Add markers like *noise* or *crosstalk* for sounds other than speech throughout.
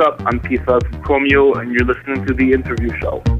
up? I'm Keith Chromeo, and you're listening to The Interview Show.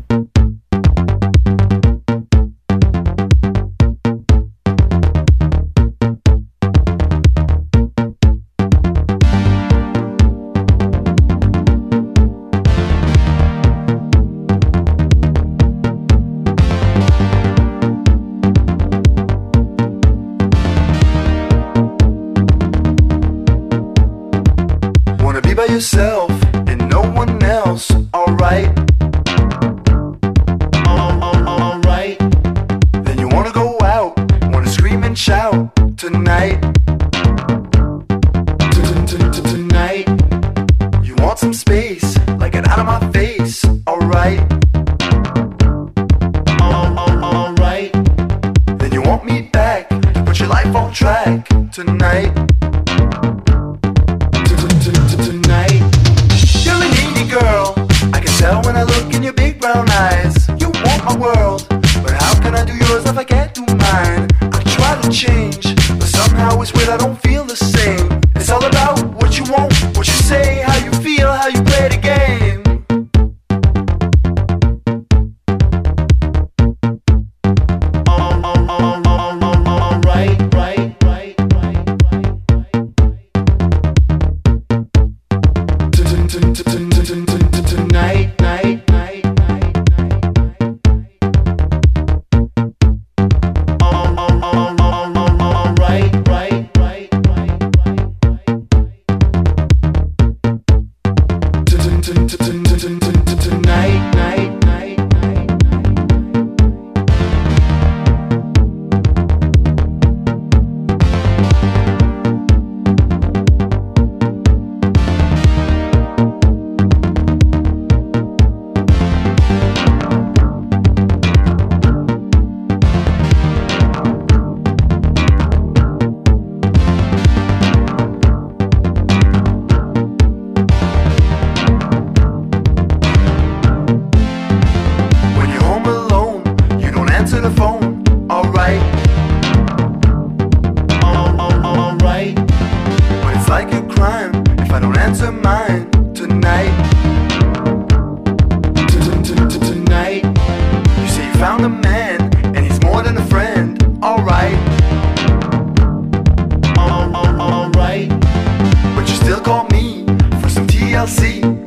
tonight, night. see.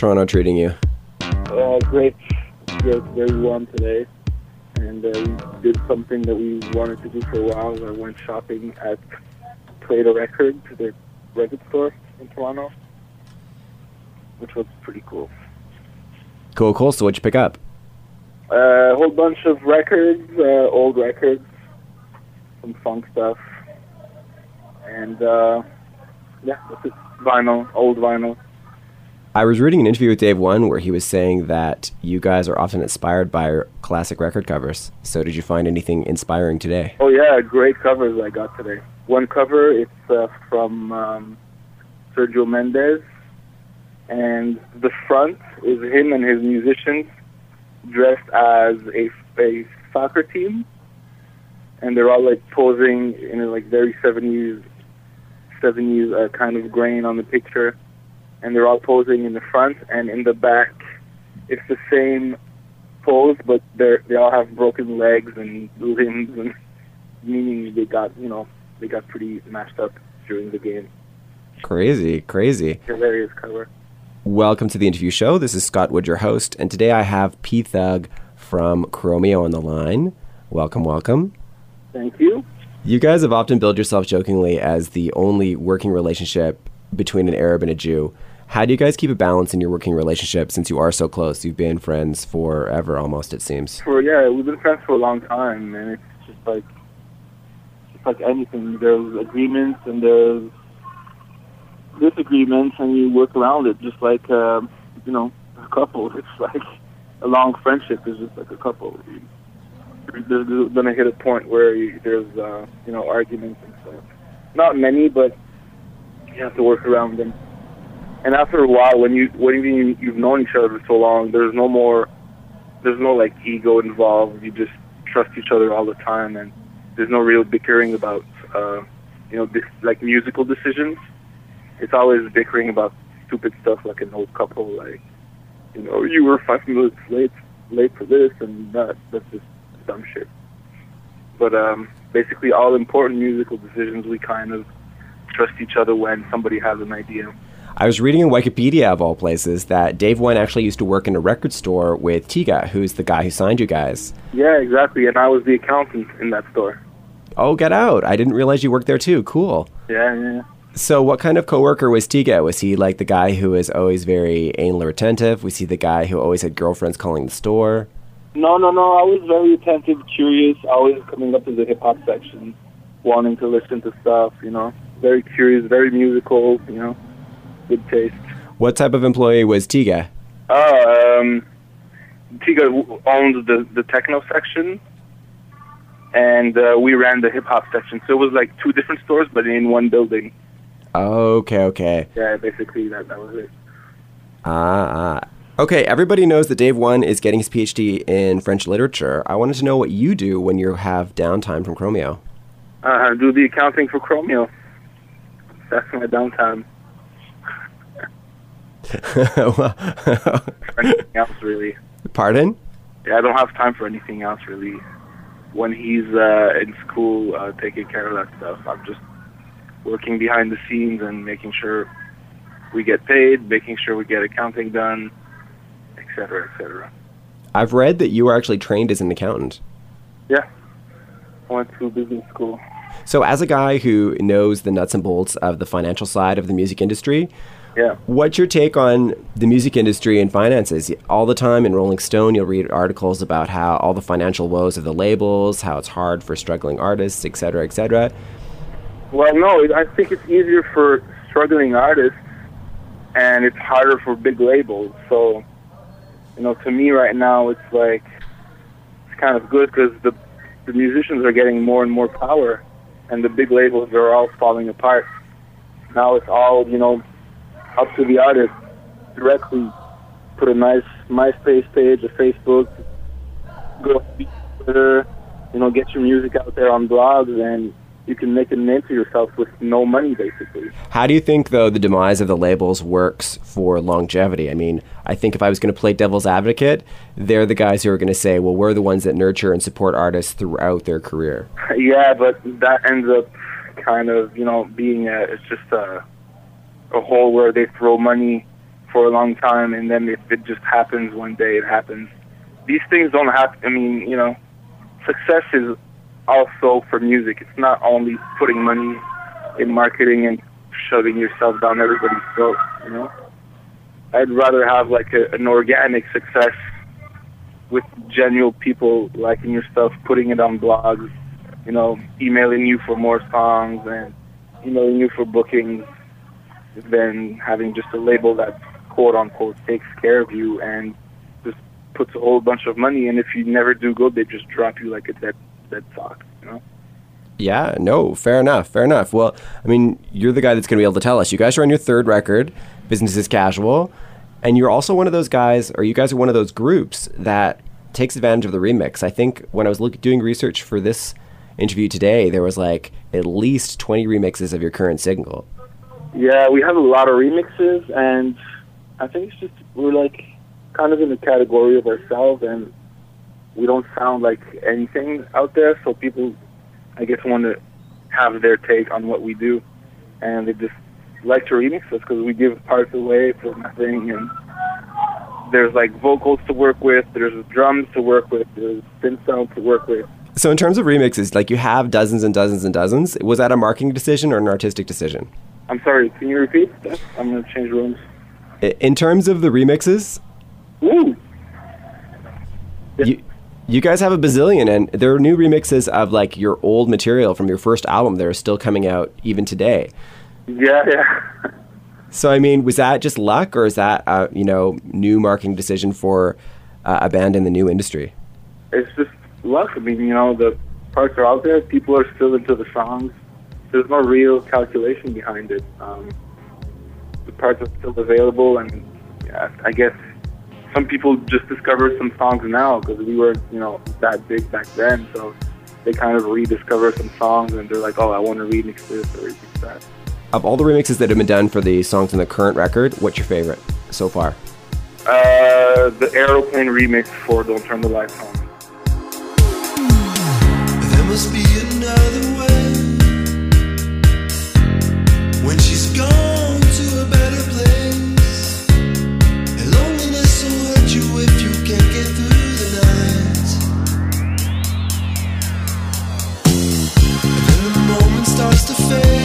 Toronto treating you? Uh, great. It's very warm today, and uh, we did something that we wanted to do for a while. I went shopping at Play De Record to the record store in Toronto, which was pretty cool. Cool, cool. So, what'd you pick up? Uh, a whole bunch of records, uh, old records, some funk stuff, and uh, yeah, this is vinyl, old vinyl. I was reading an interview with Dave One where he was saying that you guys are often inspired by classic record covers. So did you find anything inspiring today? Oh yeah, great covers I got today. One cover, it's uh, from um, Sergio Mendes, and the front is him and his musicians dressed as a, a soccer team, and they're all like posing in a like very seventies seventies uh, kind of grain on the picture, and they're all posing in the front and in the back. It's the same pose, but they they all have broken legs and limbs, and meaning they got you know they got pretty mashed up during the game. Crazy, crazy. Hilarious cover. Welcome to the interview show. This is Scott Wood, your host, and today I have P-Thugg from Chromeo on the line. Welcome, welcome. Thank you. You guys have often billed yourself jokingly as the only working relationship between an Arab and a Jew. How do you guys keep a balance in your working relationship since you are so close? You've been friends forever almost, it seems. For yeah, we've been friends for a long time, and it's just like it's like anything. There's agreements and there's disagreements, and you work around it. Just like uh, you know, a couple. *laughs* It's like a long friendship is just like a couple. There's gonna hit a point where you, there's uh, you know arguments and stuff. Not many, but you have to work around them. And after a while, when you when you you've known each other for so long, there's no more there's no like ego involved. You just trust each other all the time, and there's no real bickering about uh, you know this, like musical decisions. It's always bickering about stupid stuff like an old couple, like you know you were five minutes late late for this and that. That's just dumb shit. But um, basically, all important musical decisions we kind of trust each other when somebody has an idea. I was reading in Wikipedia, of all places, that Dave One actually used to work in a record store with Tiga, who's the guy who signed you guys. Yeah, exactly. And I was the accountant in that store. Oh, get out. I didn't realize you worked there too. Cool. Yeah, yeah. So, what kind of coworker was Tiga? Was he like the guy who was always very anal retentive? Was he the guy who always had girlfriends calling the store? No, no, no. I was very attentive, curious, always coming up to the hip hop section, wanting to listen to stuff, you know. Very curious, very musical, you know. Good taste. What type of employee was Tiga? Oh, um, Tiga owned the, the techno section, and uh, we ran the hip hop section. So it was like two different stores, but in one building. Okay, okay. Yeah, basically that, that was it. Ah, ah. Okay, everybody knows that Dave One is getting his PhD in French literature. I wanted to know what you do when you have downtime from Chromeo. Uh, do the accounting for Chromeo. That's my downtime. *laughs* Anything else, really. Pardon? Yeah, I don't have time for anything else, really. When he's uh, in school, uh, taking care of that stuff, I'm just working behind the scenes and making sure we get paid, making sure we get accounting done, etc., cetera, et cetera. I've read that you were actually trained as an accountant. Yeah. I went to business school. So, as a guy who knows the nuts and bolts of the financial side of the music industry, Yeah. what's your take on the music industry and finances? All the time in Rolling Stone, you'll read articles about how all the financial woes of the labels, how it's hard for struggling artists, et cetera, et cetera. Well, no, I think it's easier for struggling artists, and it's harder for big labels. So, you know, to me right now, it's like it's kind of good because the the musicians are getting more and more power, and the big labels are all falling apart. Now it's all you know up to the artist directly. Put a nice MySpace page, a Facebook, go Twitter, you know, get your music out there on blogs, and you can make a name for yourself with no money, basically. How do you think, though, the demise of the labels works for longevity? I mean, I think if I was going to play devil's advocate, they're the guys who are going to say, well, we're the ones that nurture and support artists throughout their career. *laughs* Yeah, but that ends up kind of, you know, being a, it's just a, a hole where they throw money for a long time, and then if it just happens one day, it happens. These things don't happen. I mean, you know, success is also for music. It's not only putting money in marketing and shoving yourself down everybody's throat. You know, I'd rather have like a, an organic success with genuine people liking your stuff, putting it on blogs, you know, emailing you for more songs and emailing you for bookings, than having just a label that quote unquote takes care of you and just puts a whole bunch of money. And if you never do good, they just drop you like a dead dead sock. You know. Yeah, no, fair enough, fair enough. Well, I mean, you're the guy that's going to be able to tell us. You guys are on your third record, Business is Casual, and you're also one of those guys, or you guys are one of those groups that takes advantage of the remix. I think when I was look, doing research for this interview today, there was like at least 20 remixes of your current single. Yeah, we have a lot of remixes, and I think it's just we're like kind of in the category of ourselves, and we don't sound like anything out there, so people I guess, want to have their take on what we do, and they just like to remix us because we give parts away for nothing, and there's like vocals to work with, there's drums to work with, there's synth sound to work with. So in terms of remixes, like you have dozens and dozens and dozens. Was that a marketing decision or an artistic decision? I'm sorry. Can you repeat that? I'm gonna change rooms. In terms of the remixes, Ooh. you you guys have a bazillion, and there are new remixes of like your old material from your first album that are still coming out even today. Yeah, yeah. So I mean, was that just luck, or is that a, you know new marketing decision for uh, a band in the new industry? It's just luck. I mean, you know, the parts are out there. People are still into the songs. There's no real calculation behind it. Um, the parts are still available, and yeah, I guess some people just discover some songs now because we were, you know, that big back then. So they kind of rediscover some songs and they're like, oh, I want to remix this or remix that. Of all the remixes that have been done for the songs on the current record, what's your favorite so far? Uh, the aeroplane remix for "Don't Turn the Lights On." Starts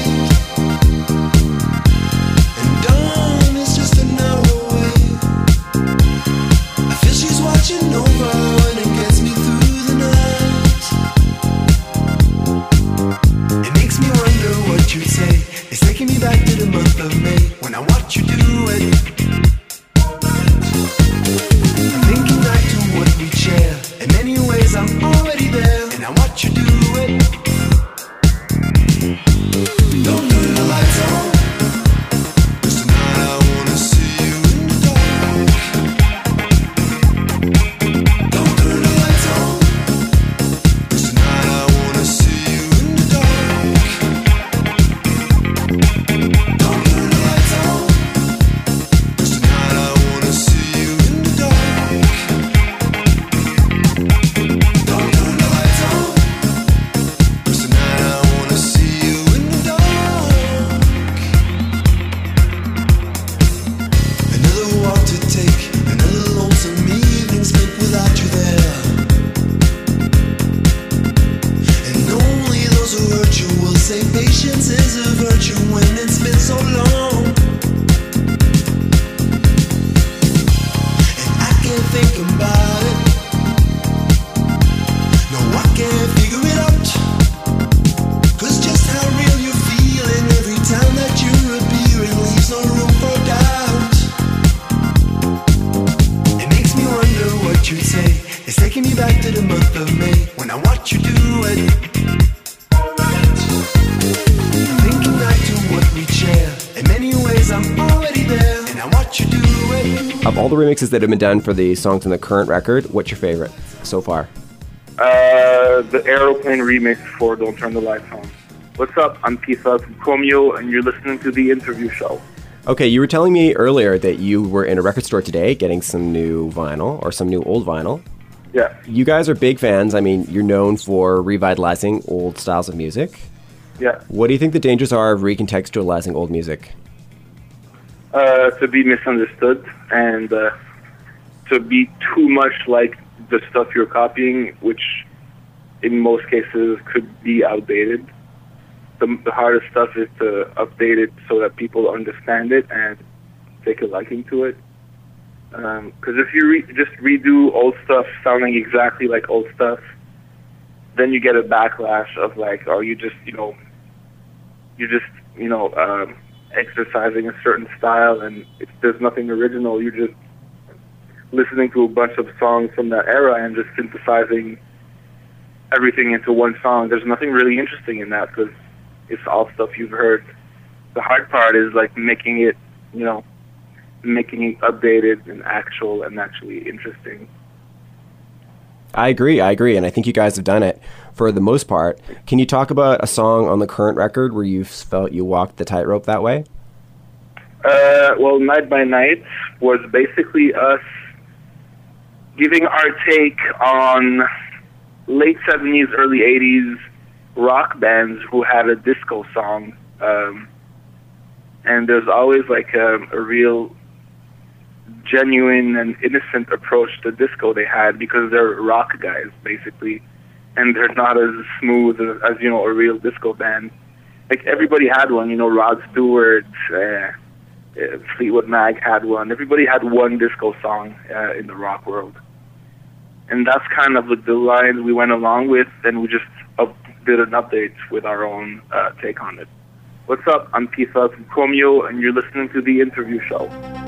remixes that have been done for the songs on the current record, what's your favorite so far? Uh, the aeroplane remix for "Don't Turn the Lights On." What's up? I'm Pisa from Chromeo, and you're listening to the interview show. Okay, you were telling me earlier that you were in a record store today getting some new vinyl or some new old vinyl. Yeah. You guys are big fans. I mean, you're known for revitalizing old styles of music. Yeah. What do you think the dangers are of recontextualizing old music? Uh, to be misunderstood and uh, to be too much like the stuff you're copying, which in most cases could be outdated. the, the hardest stuff is to update it so that people understand it and take a liking to it. Because if you re- just redo old stuff sounding exactly like old stuff, then you get a backlash of like, oh, you just, you know, you just, you know, um, exercising a certain style, and if there's nothing original, you're just listening to a bunch of songs from that era and just synthesizing everything into one song. There's nothing really interesting in that because it's all stuff you've heard. The hard part is like making it, you know, making it updated and actual and actually interesting. I agree. I agree, and I think you guys have done it for the most part. Can you talk about a song on the current record where you felt you walked the tightrope that way? Uh, well, Night by Night was basically us giving our take on late 70s, early 80s rock bands who had a disco song. Um, and there's always like a, a real genuine and innocent approach to disco they had because they're rock guys, basically. And they're not as smooth as, as you know, a real disco band. Like everybody had one, you know, Rod Stewart, uh, uh, Fleetwood Mac had one. Everybody had one disco song uh, in the rock world and that's kind of the line we went along with, and we just up, did an update with our own uh, take on it. What's up? I'm Pisa from Chromeo, and you're listening to the interview show.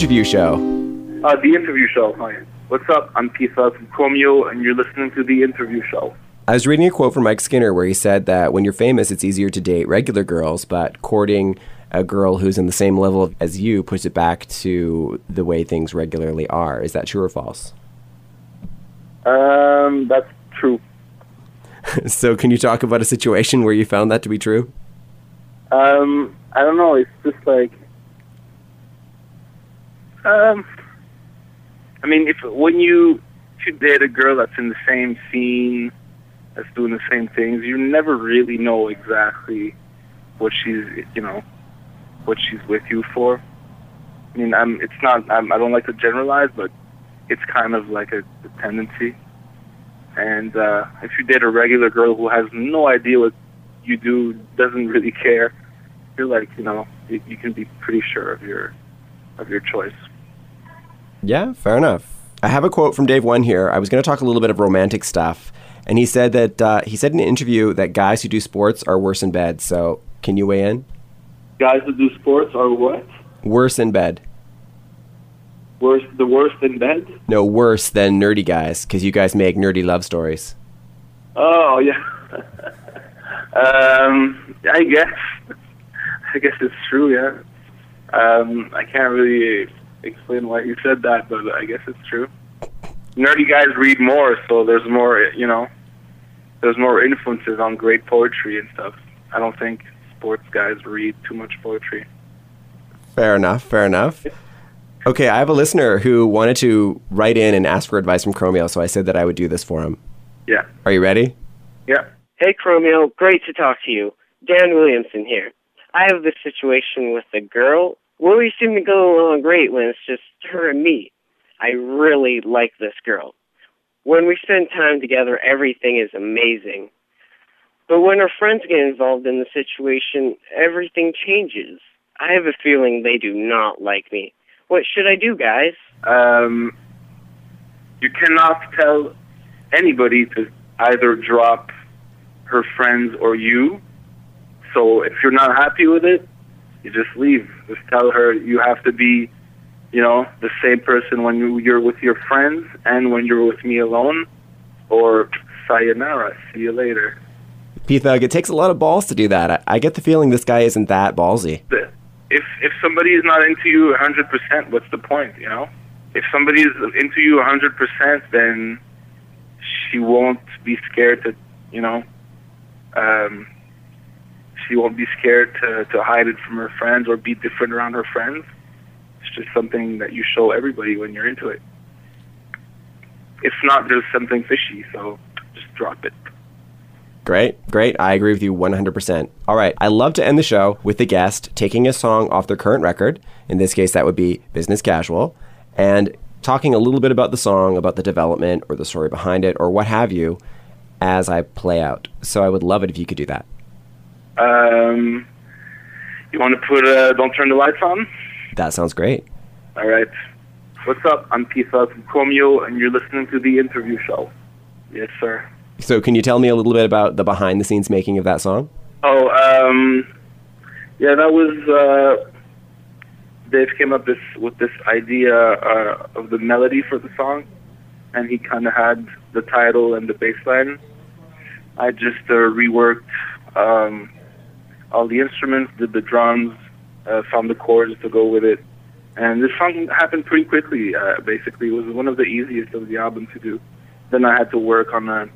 Interview show. Uh, the interview show. Hi. What's up? I'm Keith from Chromeo, and you're listening to the interview show. I was reading a quote from Mike Skinner where he said that when you're famous, it's easier to date regular girls, but courting a girl who's in the same level as you puts it back to the way things regularly are. Is that true or false? Um, that's true. *laughs* so, can you talk about a situation where you found that to be true? Um, I don't know. It's just like, um, I mean, if when you you date a girl that's in the same scene, that's doing the same things, you never really know exactly what she's, you know, what she's with you for. I mean, I'm. It's not. I'm, I don't like to generalize, but it's kind of like a, a tendency. And uh, if you date a regular girl who has no idea what you do, doesn't really care, you're like, you know, you, you can be pretty sure of your of your choice. Yeah, fair enough. I have a quote from Dave One here. I was going to talk a little bit of romantic stuff, and he said that uh, he said in an interview that guys who do sports are worse in bed. So, can you weigh in? Guys who do sports are what? Worse in bed. Worse, the worst in bed? No, worse than nerdy guys, because you guys make nerdy love stories. Oh yeah. *laughs* um, I guess. I guess it's true. Yeah. Um, I can't really explain why you said that, but I guess it's true. Nerdy guys read more, so there's more. You know, there's more influences on great poetry and stuff. I don't think sports guys read too much poetry. Fair enough. Fair enough. Okay, I have a listener who wanted to write in and ask for advice from Chromeo, so I said that I would do this for him. Yeah. Are you ready? Yeah. Hey, Chromeo, great to talk to you. Dan Williamson here. I have this situation with a girl where we seem to go along great when it's just her and me. I really like this girl. When we spend time together, everything is amazing. But when her friends get involved in the situation, everything changes. I have a feeling they do not like me. What should I do, guys? Um, you cannot tell anybody to either drop her friends or you. So if you're not happy with it, you just leave. Just tell her you have to be, you know, the same person when you, you're with your friends and when you're with me alone, or sayonara. See you later. Thugg, it takes a lot of balls to do that. I, I get the feeling this guy isn't that ballsy. If if somebody is not into you 100%, what's the point? You know, if somebody is into you 100%, then she won't be scared to, you know, um, she won't be scared to, to hide it from her friends or be different around her friends. It's just something that you show everybody when you're into it. It's not just something fishy, so just drop it. Great, great. I agree with you 100%. All right, I love to end the show with the guest taking a song off their current record. In this case, that would be Business Casual, and talking a little bit about the song, about the development or the story behind it, or what have you, as I play out. So I would love it if you could do that. Um, you want to put uh, "Don't Turn the Lights On"? That sounds great. All right. What's up? I'm Keith from Chromeo, and you're listening to the interview show. Yes, sir. So, can you tell me a little bit about the behind the scenes making of that song? Oh, um, yeah, that was uh, Dave came up this with this idea uh, of the melody for the song, and he kind of had the title and the bass line. I just uh, reworked um, all the instruments, did the drums, uh, found the chords to go with it, and this song happened pretty quickly. Uh, basically, it was one of the easiest of the album to do. Then I had to work on a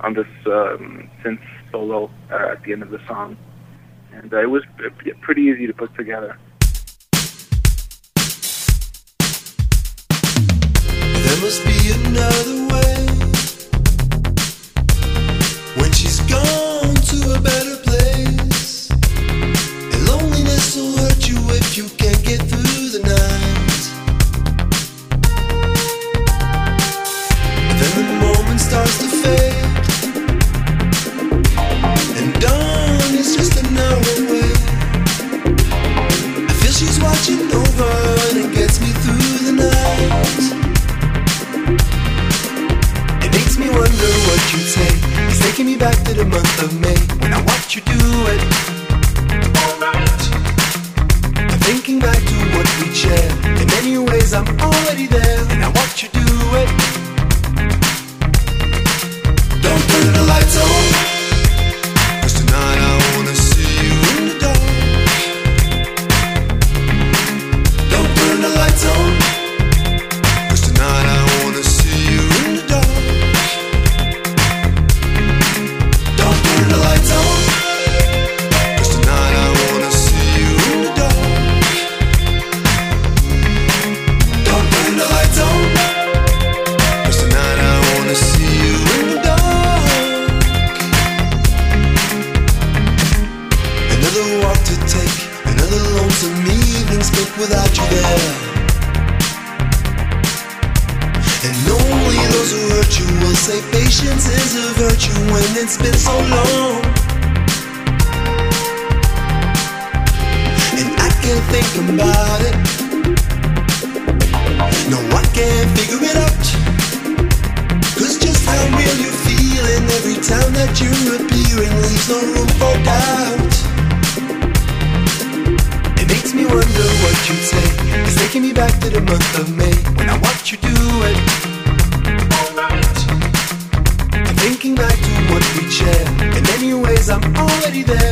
on this um, synth solo uh, at the end of the song, and uh, it was pretty easy to put together. Taking me back to the month of May when I watch you do it. Alright. I'm thinking back to what we shared, and anyways, I'm already there.